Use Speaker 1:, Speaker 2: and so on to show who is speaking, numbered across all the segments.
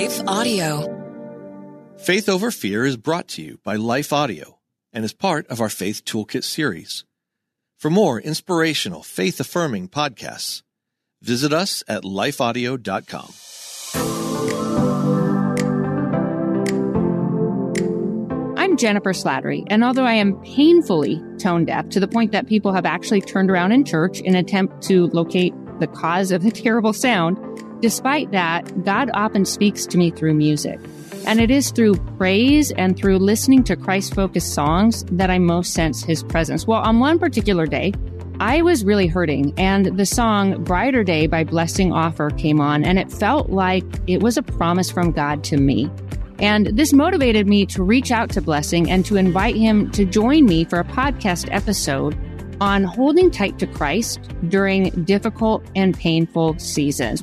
Speaker 1: Life Audio.
Speaker 2: Faith Over Fear is brought to you by Life Audio and is part of our Faith Toolkit series. For more inspirational, faith affirming podcasts, visit us at lifeaudio.com.
Speaker 3: I'm Jennifer Slattery, and although I am painfully tone deaf to the point that people have actually turned around in church in attempt to locate the cause of the terrible sound, despite that, God often speaks to me through music. And it is through praise and through listening to Christ focused songs that I most sense his presence. Well, on one particular day, I was really hurting, and the song Brighter Day by Blessing Offor came on, and it felt like it was a promise from God to me. And this motivated me to reach out to Blessing and to invite him to join me for a podcast episode on holding tight to Christ during difficult and painful seasons.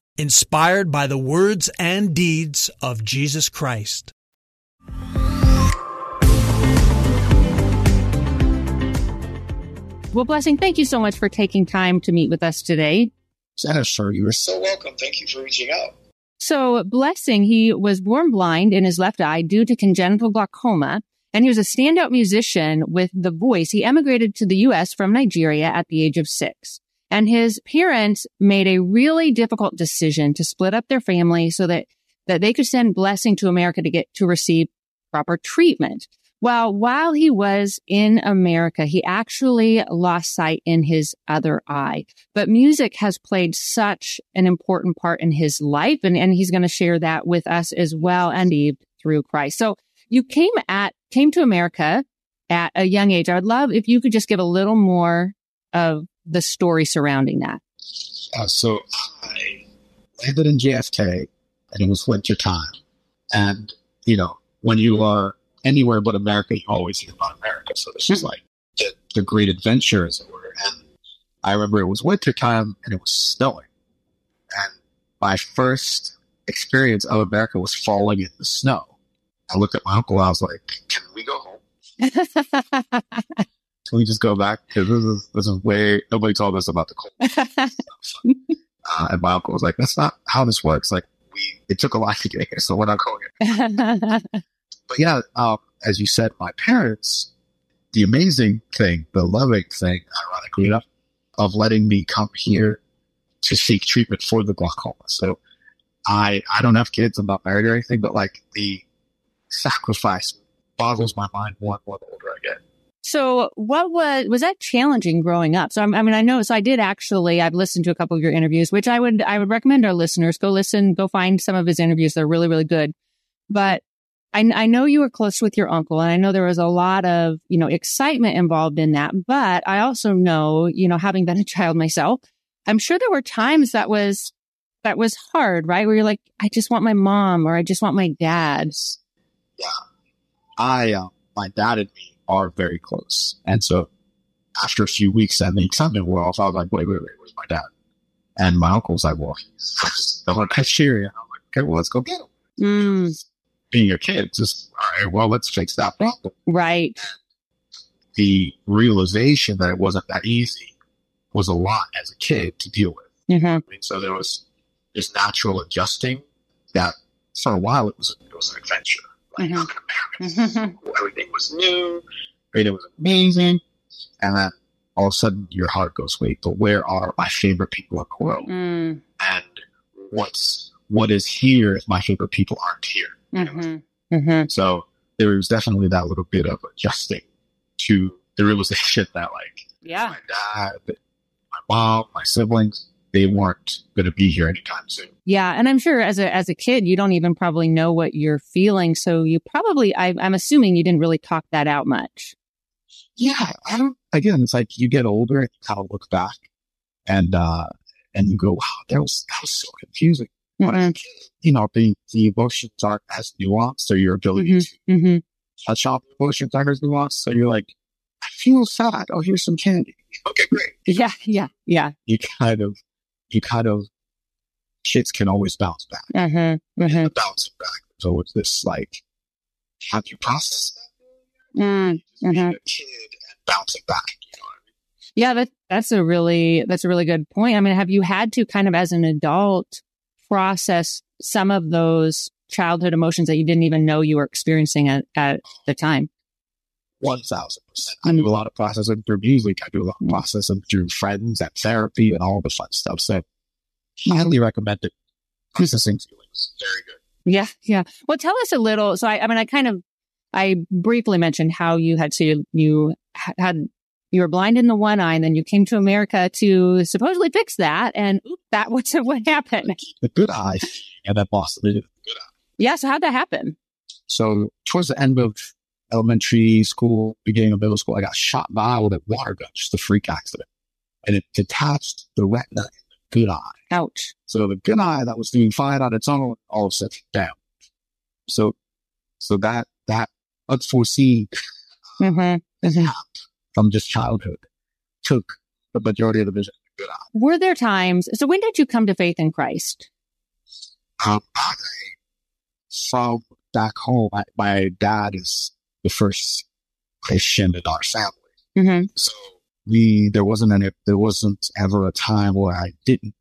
Speaker 4: inspired by the words and deeds of Jesus Christ.
Speaker 3: Well, Blessing, thank you so much for taking time to meet with us today.
Speaker 5: Jennifer, you are so welcome. Thank you for reaching out.
Speaker 3: So, Blessing, he was born blind in his left eye due to congenital glaucoma, and he was a standout musician with the voice. He emigrated to the U.S. from Nigeria at the age of six. And his parents made a really difficult decision to split up their family so that, that they could send Blessing to America to get to receive proper treatment. Well, while he was in America, he actually lost sight in his other eye. But music has played such an important part in his life, and, and he's going to share that with us as well, and through Christ. So you came at came to America at a young age. I'd love if you could just give a little more of the story surrounding that.
Speaker 5: Uh, so I landed in JFK, and it was winter time, and you know when you are anywhere but America, you always hear about America. So this is like the, the great adventure, as it were. And I remember it was winter time and it was snowing. And my first experience of America was falling in the snow. I looked at my uncle. I was like, "Can we go home? Can we just go back? Because this is this is way nobody told us about the cold." uh, and my uncle was like, "That's not how this works. Like we, it took a lot to get here, so we're not going." but yeah, um, as you said, my parents, the amazing thing, the loving thing, ironically enough, of letting me come here to seek treatment for the glaucoma. So I, I don't have kids. I'm not married or anything, but like the sacrifice boggles my mind more and more the older.
Speaker 3: So what was, was that challenging growing up? So I mean, I know, so I did actually, I've listened to a couple of your interviews, which I would, I would recommend our listeners go listen, go find some of his interviews. They're really, really good. But I, I know you were close with your uncle and I know there was a lot of, you know, excitement involved in that. But I also know, you know, having been a child myself, I'm sure there were times that was, that was hard, right? Where you're like, I just want my mom or I just want my dad.
Speaker 5: Yeah. I, uh, my dad and me are very close. And so after a few weeks and the excitement wore off, I was like, wait, wait, wait, where's my dad? And my uncle's like, well, he's in Nigeria. I'm like, okay, well, let's go get him.
Speaker 3: Mm.
Speaker 5: Being a kid, just, all right, well, let's fix that problem.
Speaker 3: Right.
Speaker 5: The realization that it wasn't that easy was a lot as a kid to deal with.
Speaker 3: Mm-hmm.
Speaker 5: I mean, so there was this natural adjusting that for a while it was, it was an adventure. Like,
Speaker 3: Mhm.
Speaker 5: I'm. Everything was new. Everything was amazing. And then all of a sudden your heart goes, wait, but where are my favorite people in the world?
Speaker 3: Mm,
Speaker 5: And what's, what is here if my favorite people aren't here?
Speaker 3: Mm-hmm, mm-hmm.
Speaker 5: So there was definitely that little bit of adjusting to the realization that like
Speaker 3: Yeah.
Speaker 5: my dad, my mom, my siblings, they weren't going to be here anytime soon.
Speaker 3: Yeah, and I'm sure as a as a kid, you don't even probably know what you're feeling. So you probably, I, I'm assuming, you didn't really talk that out much.
Speaker 5: Yeah, I don't. Again, it's like you get older and you kind of look back, and uh and you go, "Wow, that was that was so confusing." Kid, you know, the the emotions aren't as nuanced, or your ability
Speaker 3: Mhm.
Speaker 5: to
Speaker 3: Mm-hmm.
Speaker 5: touch the emotions aren't as nuanced. So you're like, "I feel sad. Oh, here's some candy. Okay, great."
Speaker 3: Yeah, yeah, yeah.
Speaker 5: You kind of, you kind of, shits can always bounce back.
Speaker 3: Mm-hmm. Mm-hmm.
Speaker 5: Bouncing back. So it's this like, have you processed that?
Speaker 3: Mm,
Speaker 5: Just being a kid and bouncing back. You know I mean?
Speaker 3: Yeah, that that's a really that's a really good point. I mean, have you had to kind of as an adult process some of those childhood emotions that you didn't even know you were experiencing at, at the time?
Speaker 5: One thousand percent. I do a lot of processing through music. I do a lot of mm. processing through friends and therapy and all the fun stuff. So highly recommended. Processing feelings. Very good.
Speaker 3: Yeah, yeah. Well, tell us a little. So, I, I mean, I kind of, I briefly mentioned how you had, so you, you had, you were blind in the one eye and then you came to America to supposedly fix that. And oop, that was what happened.
Speaker 5: The good eye and then lost the good eye.
Speaker 3: Yeah. So how'd that happen?
Speaker 5: So towards the end of elementary school, beginning of middle school, I got shot by with a water gun, just a freak accident. And it detached the retina in the good eye.
Speaker 3: Ouch.
Speaker 5: So the good eye that was doing fine on its own, all of a sudden down. So, so that, that unforeseen
Speaker 3: Mm-hmm. hmm
Speaker 5: from just childhood took the majority of the vision. of the Good eye.
Speaker 3: Were there times? So when did you come to faith in Christ?
Speaker 5: Um, I saw back home, my dad is the first Christian in our family.
Speaker 3: Mm-hmm.
Speaker 5: So we, there wasn't any, there wasn't ever a time where I didn't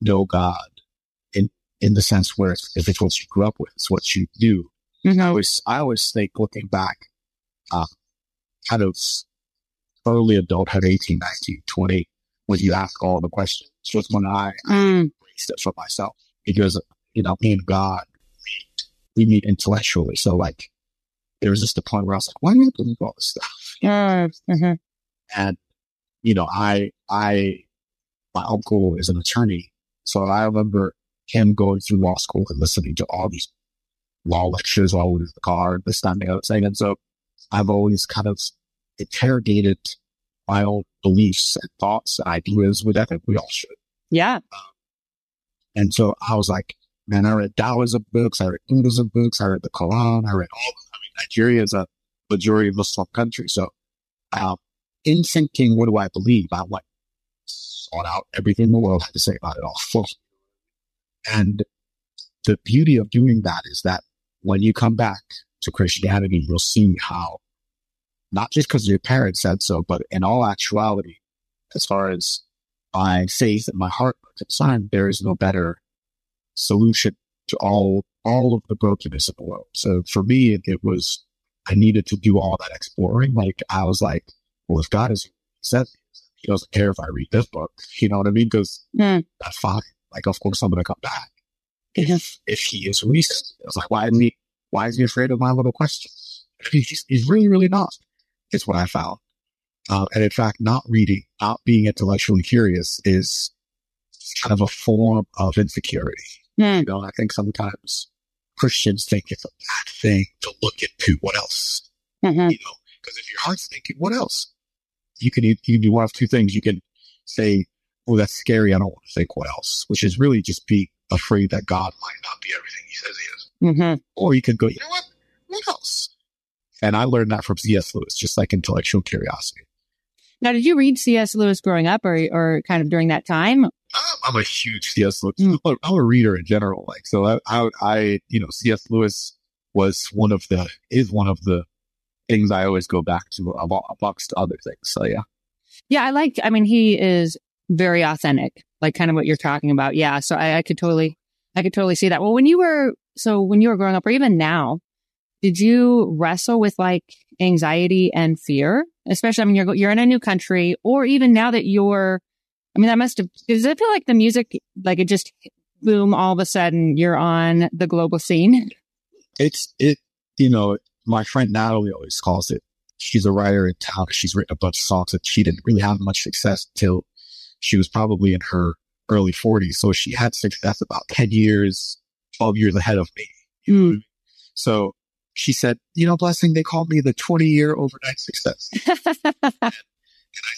Speaker 5: know God in, in the sense where it's, if it's what you grew up with, it's what you do. I
Speaker 3: Mm-hmm.
Speaker 5: always, I always think looking back, uh, kind of early adulthood, 18, 19, 20, when you ask all the questions was when I
Speaker 3: Mm,
Speaker 5: embraced it for myself because, you know, me and God, we, we meet intellectually. So like, there was just a point where I was like, why do I believe all this stuff?
Speaker 3: mm-hmm.
Speaker 5: And, you know, I, I, my uncle is an attorney. So I remember him going through law school and listening to all these law lectures while we was in the car, this, that, and the other thing. And so I've always kind of interrogated my own beliefs and thoughts and ideas, which I think we all should.
Speaker 3: Yeah.
Speaker 5: And so I was like, man, I read Taoism books, I read Buddhism books, I read the Quran, I read all, Nigeria is a majority Muslim country. So, um, in thinking, what do I believe? I like sought out everything the world had to say about it all. And the beauty of doing that is that when you come back to Christianity, you'll see how not just because your parents said so, but in all actuality, as far as my faith and my heart are concerned, there is no better solution to all all of the brokenness in the world. So for me, it, it was I needed to do all that exploring. Like I was like, well, if God is, he says he doesn't care if I read this book. You know what I mean? Because
Speaker 3: Mm.
Speaker 5: that's fine. Like, of course, I'm going to come back if if he is who he says. I was like, why is he? Why is he afraid of my little questions? He's, he's really, really not. It's what I found. Uh, and in fact, not reading, not being intellectually curious is kind of a form of insecurity.
Speaker 3: Mm.
Speaker 5: You know, I think sometimes Christians think it's a bad thing to look into what else,
Speaker 3: Mm-hmm.
Speaker 5: you know, because if your heart's thinking, what else? You can, you can do one of two things. You can say, oh, that's scary. I don't want to think what else, which is really just be afraid that God might not be everything he says he is.
Speaker 3: Mm-hmm.
Speaker 5: Or you could go, you know what? What else? And I learned that from C.S. Lewis, just like intellectual curiosity.
Speaker 3: Now, did you read C.S. Lewis growing up or, or kind of during that time?
Speaker 5: I'm, a huge C.S. Lewis.
Speaker 3: Mm.
Speaker 5: I'm, a, I'm a reader in general. Like, so I, I, I, you know, C.S. Lewis was one of the, is one of the things I always go back to amo- amongst other things. So yeah.
Speaker 3: Yeah, I like, I mean, he is very authentic, like kind of what you're talking about. Yeah. So I, I could totally, I could totally see that. Well, when you were, so when you were growing up or even now, did you wrestle with like anxiety and fear? Especially, I mean, you're, you're in a new country or even now that you're, I mean, that must have, does it feel like the music, like it just boom, all of a sudden you're on the global scene?
Speaker 5: It's, it, you know, my friend Natalie always calls it, she's a writer in town. She's written a bunch of songs and she didn't really have much success till she was probably in her early 40s. So she had success about 10 years, 12 years ahead of me.
Speaker 3: Mm.
Speaker 5: So she said, you know, blessing, they called me the 20 year overnight success. and I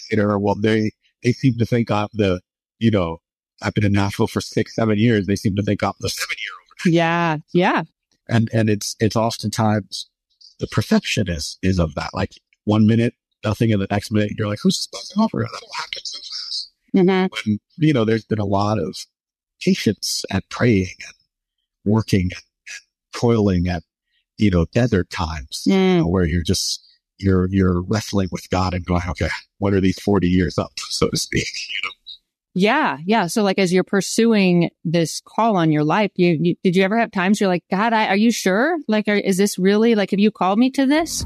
Speaker 5: said to her, well, they, they seem to think I'm the, you know, I've been in Nashville for six, seven years. They seem to think I'm the seven year overnight.
Speaker 3: yeah. Yeah.
Speaker 5: And, and it's, it's oftentimes the perception is, is of that. Like one minute, nothing, and the next minute, you're like, who's this Blessing Offor? That will happen so fast.
Speaker 3: Mhm.
Speaker 5: When, you know, there's been a lot of patience and praying and working and toiling at, you know, desert times you
Speaker 3: Mm.
Speaker 5: know, where you're just, you're, you're wrestling with God and going, okay, what are these 40 years up, so to speak, you know?
Speaker 3: Yeah. Yeah. So like as you're pursuing this call on your life, you, you did you ever have times you're like, God, I, are you sure? Like, are, is this really like, have you called me to this?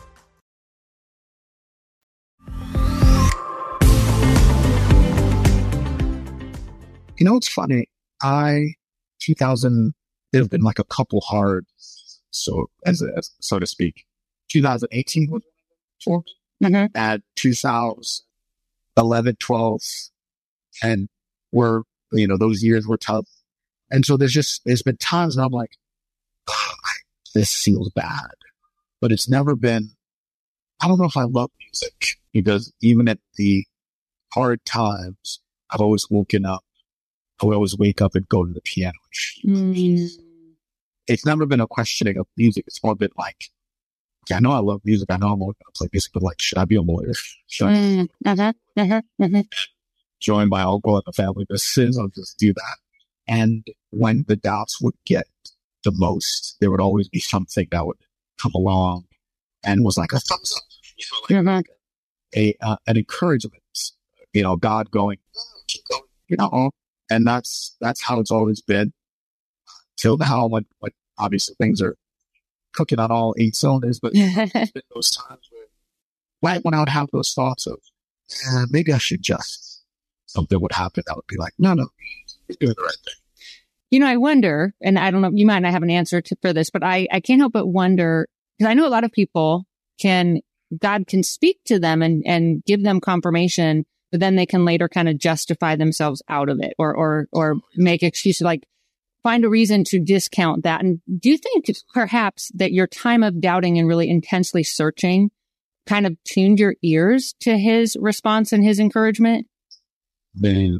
Speaker 5: You know, it's funny. I, 2000, there have been like a couple hard, so as, as so to speak. 2018 was.
Speaker 3: Mhm.
Speaker 5: At 2011, 12, and we're, you know, those years were tough. And so there's just, there's been times and I'm like, "Ah, this feels bad, but it's never been, I don't know if I love music because even at the hard times, I've always woken up. I would always wake up and go to the piano.
Speaker 3: Mm.
Speaker 5: It's never been a questioning of music. It's more been like, okay, I know I love music. I know I'm always going to play music, but like, should I be a lawyer? Should I
Speaker 3: Mm. Uh-huh. Uh-huh. Uh-huh.
Speaker 5: join my uncle and the family business? I'll just do that. And when the doubts would get the most, there would always be something that would come along and was like a thumbs up, you know, like
Speaker 3: Uh-huh.
Speaker 5: a uh, an encouragement. You know, God going, keep going, you know, and that's that's how it's always been till now. When when obviously things are cooking on all eight cylinders, but those times where right when I would have those thoughts of, eh, maybe I should just something would happen that would be like, no, no, you're doing the right thing.
Speaker 3: You know, I wonder, and I don't know, you might not have an answer to, for this, but I, I can't help but wonder, because I know a lot of people can, God can speak to them and, and give them confirmation, but then they can later kind of justify themselves out of it or, or, or make excuses like find a reason to discount that. And do you think perhaps that your time of doubting and really intensely searching kind of tuned your ears to his response and his encouragement?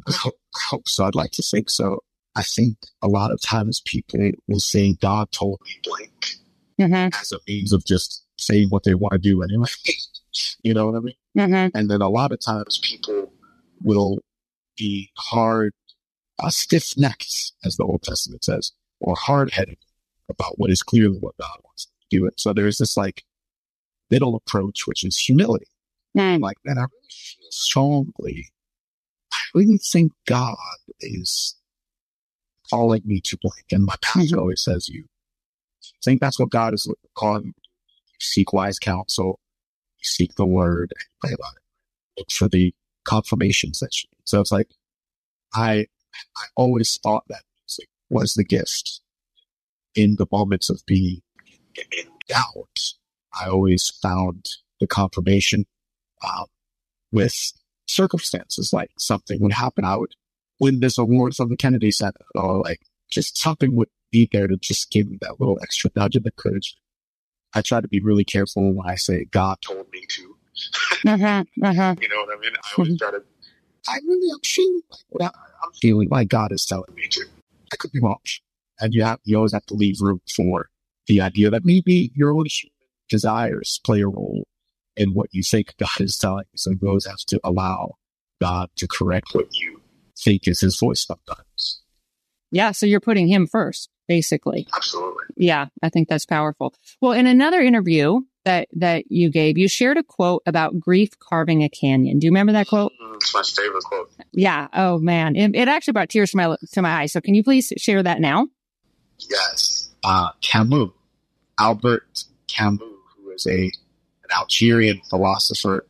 Speaker 5: Hope, I hope so. I'd like to think so. I think a lot of times people will say God told me blank
Speaker 3: Mm-hmm.
Speaker 5: as a means of just saying what they want to do anyway. you know what I mean?
Speaker 3: Mm-hmm.
Speaker 5: And then a lot of times people will be hard, uh, stiff necks, as the Old Testament says, or hard headed about what is clearly what God wants to do. It. So there's this like middle approach, which is humility.
Speaker 3: Mm.
Speaker 5: Like, man, I really feel strongly. I really think God is calling me to blank. And my pastor always says, you think that's what God is calling you. to do. You seek wise counsel, seek the word, pray about it. Look for the confirmations that you need. So it's like, I, I always thought that music was the gift in the moments of being in doubt. I always found the confirmation um, with circumstances like something would happen. I would win this award from the Kennedy Center or like just something would be there to just give me that little extra nudge of encouragement. I try to be really careful when I say God told me to.
Speaker 3: Uh-huh, uh-huh.
Speaker 5: You know what I mean? I always try to. I really am feeling like what I- I'm feeling like God is telling me to. I could be wrong, and you have you always have to leave room for the idea that maybe your own desires play a role in what you think God is telling you. So you always have to allow God to correct what you think is His voice sometimes.
Speaker 3: Yeah, so you're putting him first, basically.
Speaker 5: Absolutely.
Speaker 3: Yeah, I think that's powerful. Well, in another interview that that you gave, you shared a quote about grief carving a canyon. Do you remember that quote?
Speaker 5: It's my favorite quote.
Speaker 3: Yeah. Oh man, it, it actually brought tears to my to my eyes. So can you please share that now?
Speaker 5: Yes. Uh, Camus, Albert Camus, who is a an Algerian philosopher,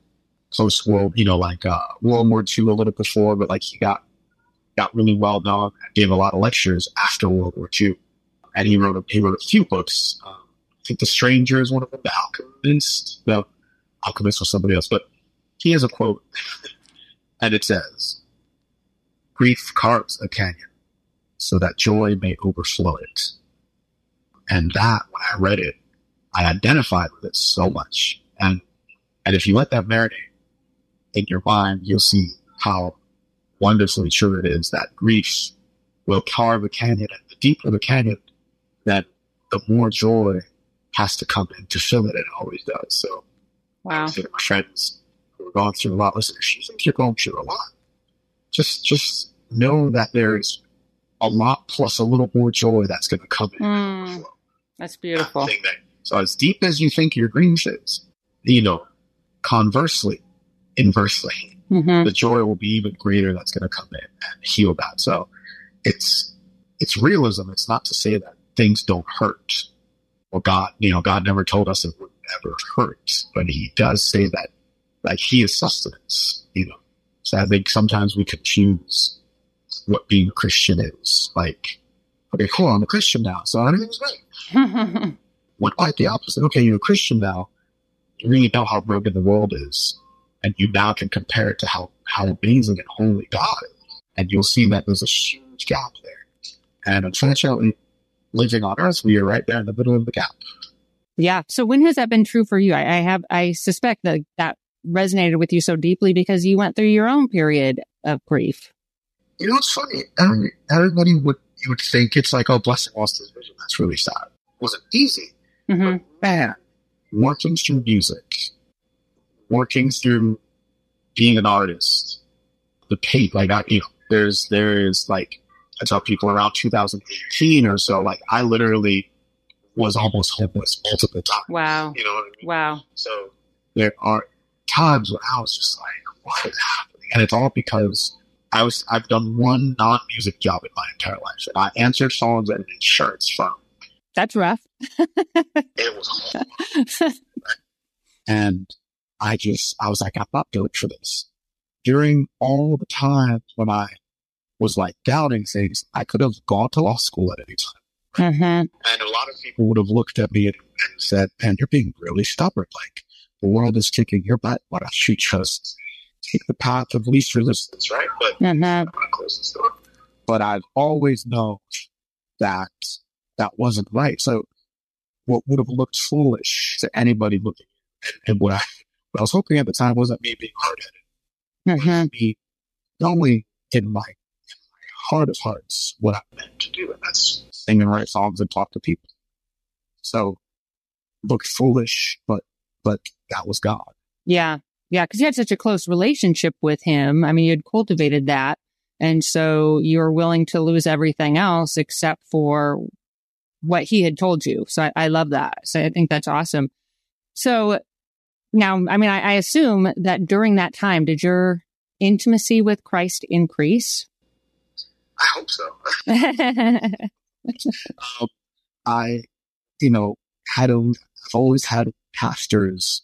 Speaker 5: post world, you know, like uh, World War II a little before, but like he got got really well known, gave a lot of lectures after World War II, and he wrote a, he wrote a few books. Um, I think The Stranger is one of them. The Alchemist, the Alchemist or somebody else, but he has a quote, and it says, "Grief carves a canyon." so that joy may overflow it. And that, when I read it, I identified with it so much. And, and if you let that marinate in your mind, you'll see how wonderfully true it is that grief will carve a canyon. And the deeper the canyon, that the more joy has to come in to fill it. It always does. So
Speaker 3: Wow.
Speaker 5: To my friends who are going through a lot, listen, if you think you're going through a lot, just, just know that there's a lot plus a little more joy that's going to come in.
Speaker 3: Mm. That's beautiful.
Speaker 5: Thing that- so as deep as you think your grief is, you know, conversely, inversely,
Speaker 3: hmm
Speaker 5: the joy will be even greater that's going to come in and heal that. So it's, it's realism. It's not to say that things don't hurt. Well, God, you know, God never told us it would ever hurt, but he does say that, like, he is sustenance, you know. So I think sometimes we choose what being a Christian is. Like, okay, cool, I'm a Christian now, so everything's great. When quite the opposite. Okay, you're a Christian now. You really know how broken the world is. And you now can compare it to how, how amazing and holy God is. And you'll see that there's a huge gap there. And unfortunately, living on earth, we are right there in the middle of the gap.
Speaker 3: yeah. So when has that been true for you? I, I have, I suspect that that resonated with you so deeply because you went through your own period of grief.
Speaker 5: You know, it's funny. Every- Everybody would, you would think it's like, oh, blessing lost his vision. That's really sad. It wasn't easy.
Speaker 3: hmm
Speaker 5: But man, working through music, working through being an artist, the pain, like I, you know, there's, there is like, I tell people around 2018 or so, like I literally was almost homeless multiple times.
Speaker 3: Wow.
Speaker 5: You know what I mean?
Speaker 3: Wow.
Speaker 5: So there are times when I was just like, what is happening? And it's all because I was, I've done one non-music job in my entire life. And I answered phones at an insurance firm.
Speaker 3: That's rough.
Speaker 5: It was horrible. And I just, I was like, I'm not built for this. During all the times when I was like doubting things, I could have gone to law school at any time.
Speaker 3: hmm
Speaker 5: And a lot of people would have looked at me and, and said, man, you're being really stubborn. Like the world is kicking your butt. Why don't you just take the path of least resistance, right? But
Speaker 3: hmm
Speaker 5: I'm going to close this door. But I've always known that that wasn't right. So what would have looked foolish to anybody looking and, and what I, what I was hoping at the time wasn't me being hard headed.
Speaker 3: hmm
Speaker 5: Me not only in my heart of hearts what I meant to do, and that's sing and write songs and talk to people. So looked foolish, but but that was God.
Speaker 3: Yeah. Yeah. Cause you had such a close relationship with him. I mean, you had cultivated that. And so you were willing to lose everything else except for what he had told you. So I, I love that. So I think that's awesome. So now, I mean, I, I assume that during that time, did your intimacy with Christ increase?
Speaker 5: I hope so. um, I, you know, had a, I've always had pastors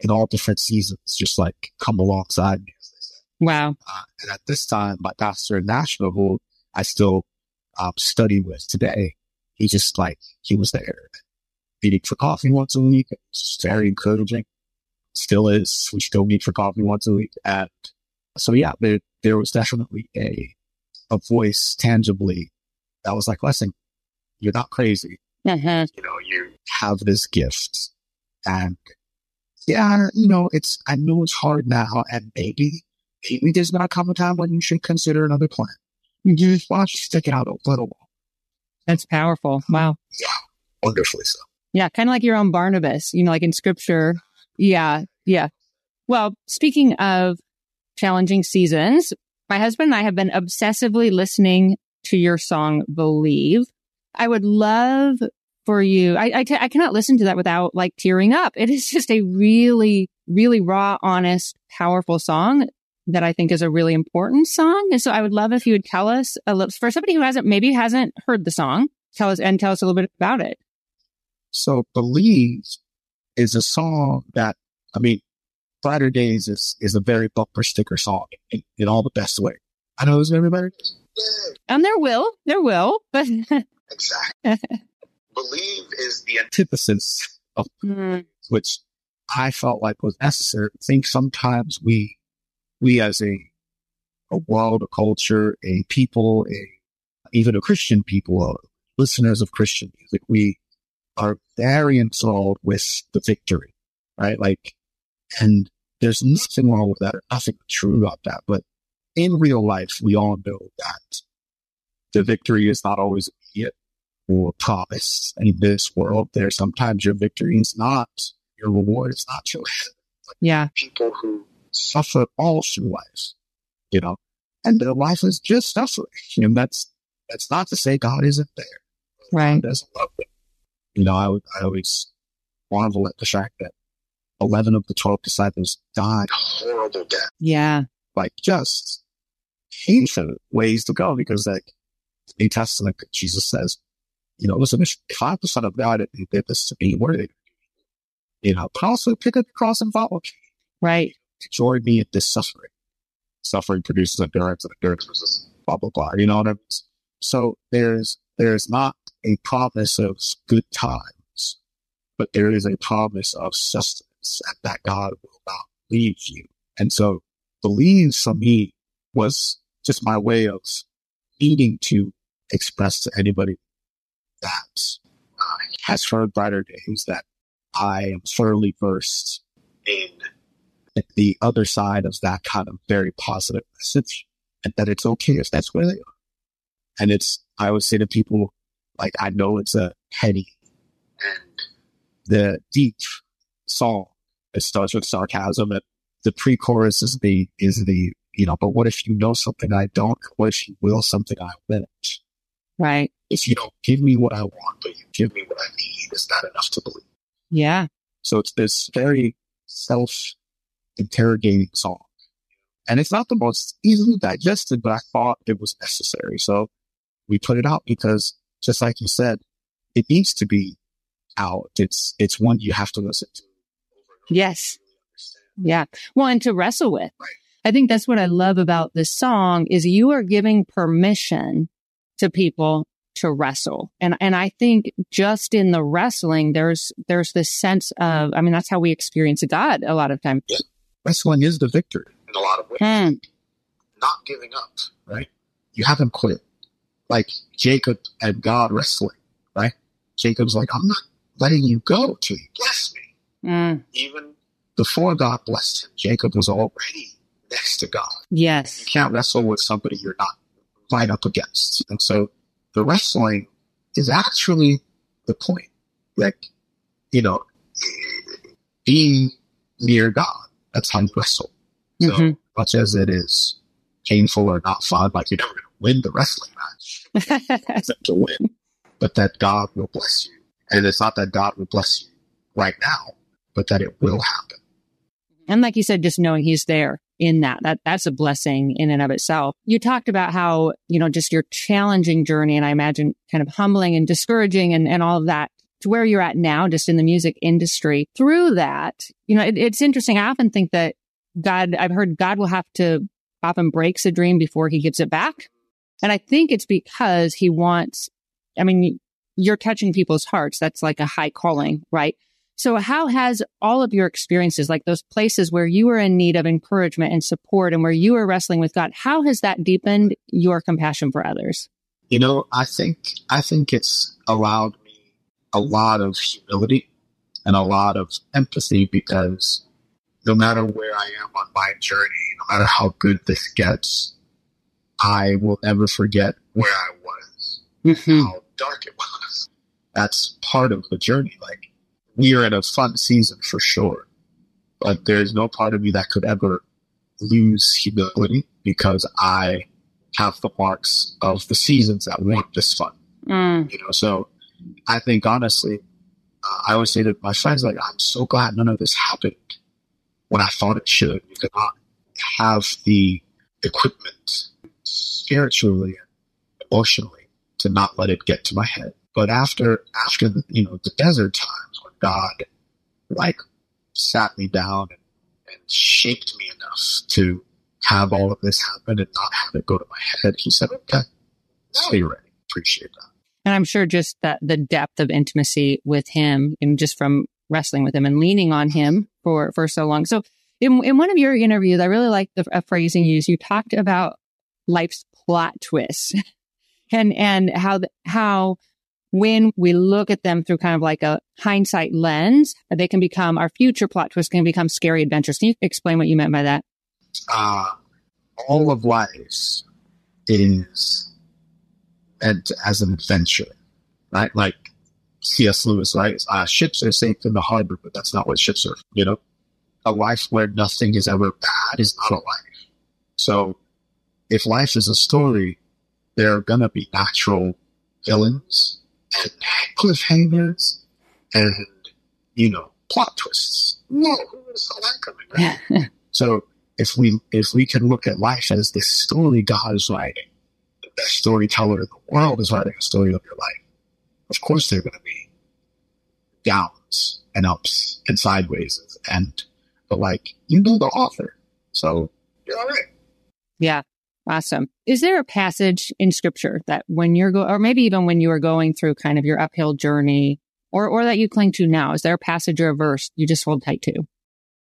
Speaker 5: in all different seasons, just like come alongside me. As
Speaker 3: wow.
Speaker 5: Uh, and at this time, my pastor in Nashville, who I still um, study with today, he just like he was there, meeting for coffee once a week. It's very encouraging. Still is. We still meet for coffee once a week, and so yeah, there there was definitely a a voice tangibly that was like, listen, you're not crazy.
Speaker 3: Uh-huh.
Speaker 5: You know, you have this gift and yeah, you know, it's, I know it's hard now and maybe, maybe there's going to come a time when you should consider another plan. You just watch stick it out a little while.
Speaker 3: That's powerful. Wow.
Speaker 5: Yeah. Wonderfully so.
Speaker 3: Yeah. Kind of like your own Barnabas, you know, like in scripture. Yeah. Yeah. Well, speaking of challenging seasons, my husband and I have been obsessively listening to your song, Believe. I would love for you. I, I, cannot listen to that without like tearing up. It is just a really, really raw, honest, powerful song that I think is a really important song. And so I would love if you would tell us a little, for somebody who hasn't, maybe hasn't heard the song, tell us and tell us a little bit about it.
Speaker 5: So Believe is a song that, I mean, Brighter Days is, is a very bumper sticker song in, in all the best way. I know it's very better.
Speaker 3: And there will, there will, but
Speaker 5: exactly. Believe is the antithesis of
Speaker 3: Mm,
Speaker 5: which I felt like was necessary. I think sometimes we, we as a, a world, a culture, a people, a, even a Christian people, uh, listeners of Christian music, we are very enthralled with the victory, right? Like, and there's nothing wrong with that or nothing true about that. But in real life, we all know that the victory is not always immediate or promised in this world. There sometimes your victory is not, your reward is not your
Speaker 3: yeah.
Speaker 5: people who suffer all through life, you know, and their life is just suffering. And that's, that's not to say God isn't there.
Speaker 3: Right.
Speaker 5: God doesn't love them. You know, I, would- I always marvel at the fact that 11 of the 12 disciples died horrible death,
Speaker 3: Yeah.
Speaker 5: like just painful ways to go because like New Testament, Jesus says, you know, listen, if the son of God you did this to me, what are they? gonna do? You know, but also pick up the cross and follow me
Speaker 3: Right.
Speaker 5: join me in this suffering. Suffering produces endurance and endurance produces blah, blah, blah. You know what I mean? So there's, there's not a promise of good times, but there is a promise of sustenance and that God will not leave you. And so believe for me was just my way of needing to express to anybody that uh, has heard brighter days that I am thoroughly versed in the other side of that kind of very positive message and that it's okay if that's where they are. And it's, I always say to people, like, I know it's a heady and the deep song. It starts with sarcasm and the pre-chorus is the, is the, you know, but what if you know something I don't? What if you will something I won't?
Speaker 3: Right.
Speaker 5: If you don't give me what I want, but you give me what I need, is that enough to believe?
Speaker 3: Yeah.
Speaker 5: So it's this very self interrogating song. And it's not the most easily digested, but I thought it was necessary. So we put it out because just like you said, it needs to be out. It's, it's one you have to listen to.
Speaker 3: Yes. Yeah. Well, and to wrestle with. I think that's what I love about this song is you are giving permission to people to wrestle. And, and I think just in the wrestling, there's, there's this sense of, I mean, that's how we experience God a lot of times.
Speaker 5: Wrestling is the victory in a lot of ways.
Speaker 3: Hmm.
Speaker 5: Not giving up, right? You haven't quit. Like Jacob and God wrestling, right? Jacob's like, I'm not letting you go to you bless me.
Speaker 3: Mm.
Speaker 5: even before God blessed him, Jacob was already next to God.
Speaker 3: Yes.
Speaker 5: You can't wrestle with somebody you're not right up against. And so the wrestling is actually the point. Like, you know, being near God, that's how you wrestle. So
Speaker 3: Mhm.
Speaker 5: much as it is painful or not fun, like you're never going to win the wrestling match except to win, but that God will bless you. And it's not that God will bless you right now, but that it will happen.
Speaker 3: And like you said, just knowing he's there in that, that that's a blessing in and of itself. You talked about how, you know, just your challenging journey and I imagine kind of humbling and discouraging and, and all of that to where you're at now, just in the music industry. Through that, you know, it, it's interesting. I often think that God, I've heard God will have to often breaks a dream before he gives it back. And I think it's because he wants, I mean, you're touching people's hearts. That's like a high calling, right? So how has all of your experiences, like those places where you were in need of encouragement and support and where you were wrestling with God, how has that deepened your compassion for others?
Speaker 5: You know, I think I think it's allowed me a lot of humility and a lot of empathy because no matter where I am on my journey, no matter how good this gets, I will never forget where I was,
Speaker 3: Mm-hmm.
Speaker 5: how dark it was. That's part of the journey. Like we are in a fun season for sure, but there's no part of me that could ever lose humility because I have the marks of the seasons that weren't this fun.
Speaker 3: Mm.
Speaker 5: You know, so I think honestly, uh, I always say to my friends, like, I'm so glad none of this happened when I thought it should. You could not have the equipment spiritually emotionally to not let it get to my head. But after, after the, you know, the desert times when God, like, sat me down and, and shaped me enough to have all of this happen and not have it go to my head, he said, okay, now you're ready. Appreciate that.
Speaker 3: And I'm sure just that the depth of intimacy with him and just from wrestling with him and leaning on him for, for so long. So in, in one of your interviews, I really like the a phrasing you used. You talked about life's plot twists and, and how, the, how when we look at them through kind of like a hindsight lens, they can become our future plot twists can become scary adventures. Can you explain what you meant by that?
Speaker 5: uh, all of life is meant as an adventure, right? Like C.S. Lewis, right? Uh, ships are safe in the harbor, but that's not what ships are, you know? A life where nothing is ever bad is not a life. So if life is a story, there are gonna be natural villains and cliffhangers and, you know, plot twists. Whoa, who saw that coming, right? So if we if we can look at life as this story God is writing, the best storyteller in the world is writing a story of your life. Of course, there are going to be downs and ups and sideways, and but like you know the author, so you're all right.
Speaker 3: Yeah. Awesome. Is there a passage in scripture that when you're go, or maybe even when you are going through kind of your uphill journey or, or that you cling to now, is there a passage or a verse you just hold tight to?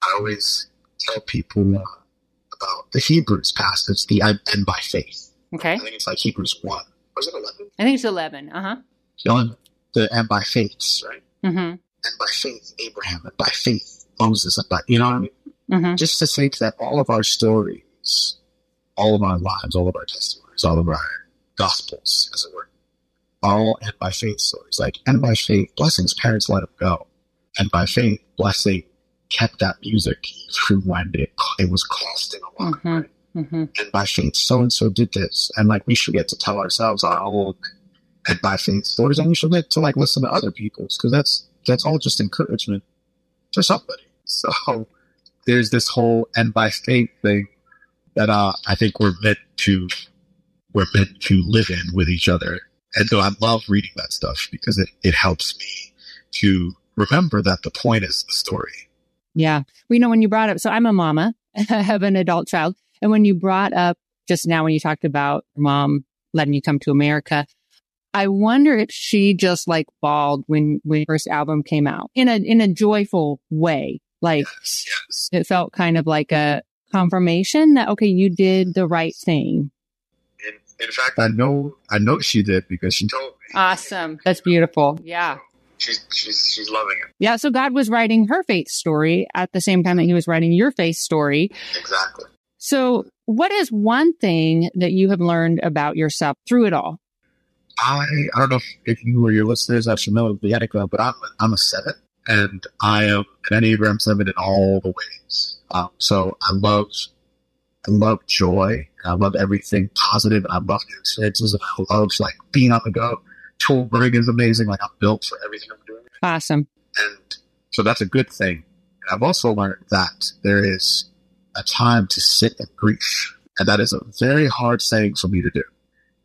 Speaker 5: I always tell people uh, about the Hebrews passage, the "I end by faith."
Speaker 3: Okay.
Speaker 5: I think it's like Hebrews one. Was it eleven?
Speaker 3: I think it's 11. Uh huh.
Speaker 5: The the end by faiths, right?
Speaker 3: Mm
Speaker 5: And by faith, Abraham, and by faith, Moses, and by you know what I mean.
Speaker 3: hmm. Mm
Speaker 5: just to say that all of our stories, all of our lives, all of our testimonies, all of our gospels, as it were, all end by faith stories. Like, end by faith, blessings, parents let him go. And by faith, blessing kept that music through when it, it was costing a lot.
Speaker 3: Mhm.
Speaker 5: Right?
Speaker 3: hmm. hmm.
Speaker 5: And by faith, so and so did this. And like, we should get to tell ourselves our own and by faith stories, and we should get to like listen to other people's, because that's, that's all just encouragement for somebody. So, there's this whole end by faith thing that uh, I think we're meant to we're meant to live in with each other. And so I love reading that stuff because it, it helps me to remember that the point is the story.
Speaker 3: Yeah. We know when you brought up, so I'm a mama, I have an adult child. And when you brought up just now, when you talked about mom letting you come to America, I wonder if she just like bawled when, when first album came out in a, in a joyful way. Like
Speaker 5: Yes, yes.
Speaker 3: it felt kind of like a confirmation that, okay, you did the right thing.
Speaker 5: In, in fact, I know I know she did because she told me.
Speaker 3: Awesome. That's beautiful. Yeah.
Speaker 5: She's she's she's loving it.
Speaker 3: Yeah. So God was writing her faith story at the same time that he was writing your faith story.
Speaker 5: Exactly.
Speaker 3: So what is one thing that you have learned about yourself through it all?
Speaker 5: I I don't know if, if you or your listeners are familiar with the Enneagram, but I'm I'm a seven, and I am an Enneagram seven in all the ways. Um, so I love I love joy. I love everything positive. I love new experiences, I love like being on the go. Touring is amazing. Like I'm built for everything I'm doing,
Speaker 3: Awesome.
Speaker 5: and so that's a good thing. And I've also learned that there is a time to sit in grief, and that is a very hard saying for me to do.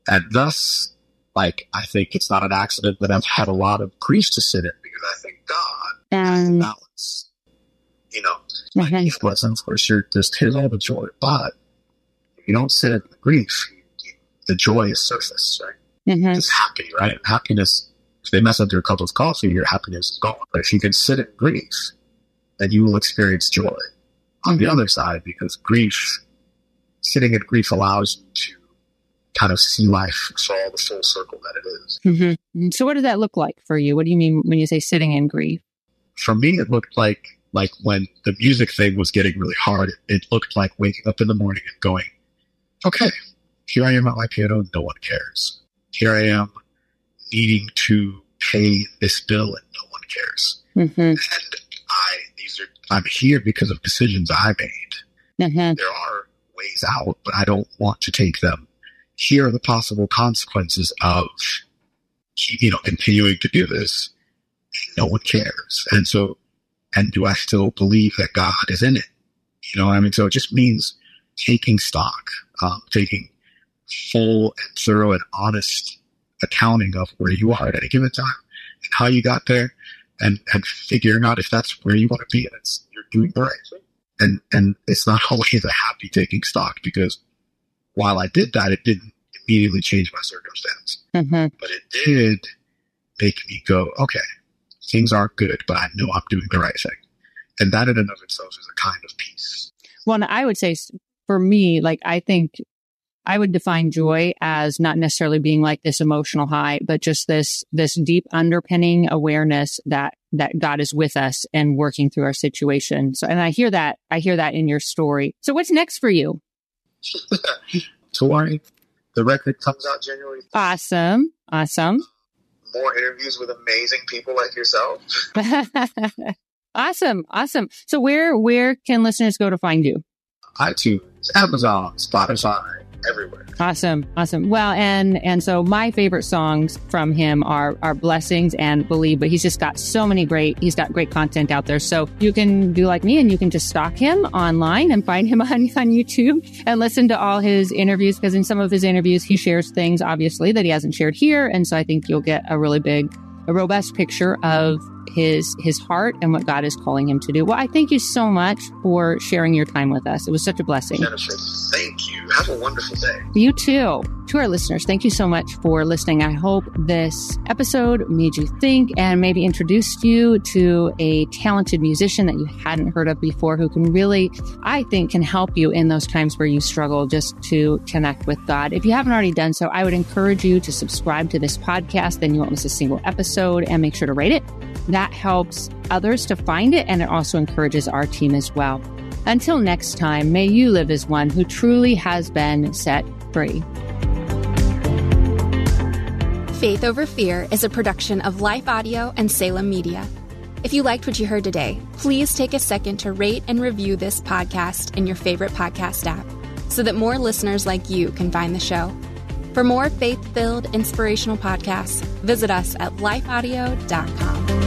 Speaker 5: And thus, like, I think it's not an accident that I've had a lot of grief to sit in because I think God
Speaker 3: Um,
Speaker 5: balance. You know,
Speaker 3: Mhm.
Speaker 5: these blessings for sure. There's, there's all the joy, but you don't sit in the grief, the joy is surface, right?
Speaker 3: mhm.
Speaker 5: Just happy, right? Happiness. If they mess up your cup of coffee, your happiness is gone. But if you can sit in grief, then you will experience joy on the other side because grief, sitting in grief allows you to kind of see life, saw the full circle that it is.
Speaker 3: Mm-hmm. So, what does that look like for you? What do you mean when you say sitting in grief?
Speaker 5: For me, it looked like like when the music thing was getting really hard. It looked like waking up in the morning and going, "Okay, here I am at my piano. No one cares. Here I am needing to pay this bill, and no one cares.
Speaker 3: Mm-hmm.
Speaker 5: And I these are I'm here because of decisions I made.
Speaker 3: Mm-hmm.
Speaker 5: There are ways out, but I don't want to take them. Here are the possible consequences of, you know, continuing to do this. No one cares. And so, and do I still believe that God is in it? You know, I mean, so it just means taking stock, um, taking full and thorough and honest accounting of where you are at any given time and how you got there and, and figuring out if that's where you want to be and it's, you're doing the right thing. And, and it's not always a happy taking stock because while I did that, it didn't immediately change my circumstance,
Speaker 3: Mm-hmm.
Speaker 5: but it did make me go, okay, things aren't good, but I know I'm doing the right thing. And that in and of itself is a kind of peace.
Speaker 3: Well, and I would say for me, like, I think I would define joy as not necessarily being like this emotional high, but just this, this deep underpinning awareness that, that God is with us and working through our situation. So, and I hear that, I hear that in your story. So what's next for you?
Speaker 5: Touring, the record comes out January.
Speaker 3: Awesome. Awesome.
Speaker 5: More interviews with amazing people like yourself.
Speaker 3: awesome. Awesome. So where, where can listeners go to find you?
Speaker 5: iTunes, Amazon, Spotify, everywhere.
Speaker 3: Awesome. Awesome. Well, and, and so my favorite songs from him are, are blessings and believe, but he's just got so many great, he's got great content out there. So you can do like me and you can just stalk him online and find him on, on YouTube and listen to all his interviews because in some of his interviews, he shares things obviously that he hasn't shared here. And so I think you'll get a really big, a robust picture of his his heart and what God is calling him to do. Well, I thank you so much for sharing your time with us. It was such a blessing.
Speaker 5: Jennifer, thank you. Have a wonderful day.
Speaker 3: You too. To our listeners, thank you so much for listening. I hope this episode made you think and maybe introduced you to a talented musician that you hadn't heard of before who can really, I think, can help you in those times where you struggle just to connect with God. If you haven't already done so, I would encourage you to subscribe to this podcast. Then you won't miss a single episode and make sure to rate it. That helps others to find it and it also encourages our team as well. Until next time, may you live as one who truly has been set free.
Speaker 6: Faith Over Fear is a production of Life Audio and Salem Media. If you liked what you heard today, please take a second to rate and review this podcast in your favorite podcast app so that more listeners like you can find the show. For more faith filled, inspirational podcasts, visit us at lifeaudio.com.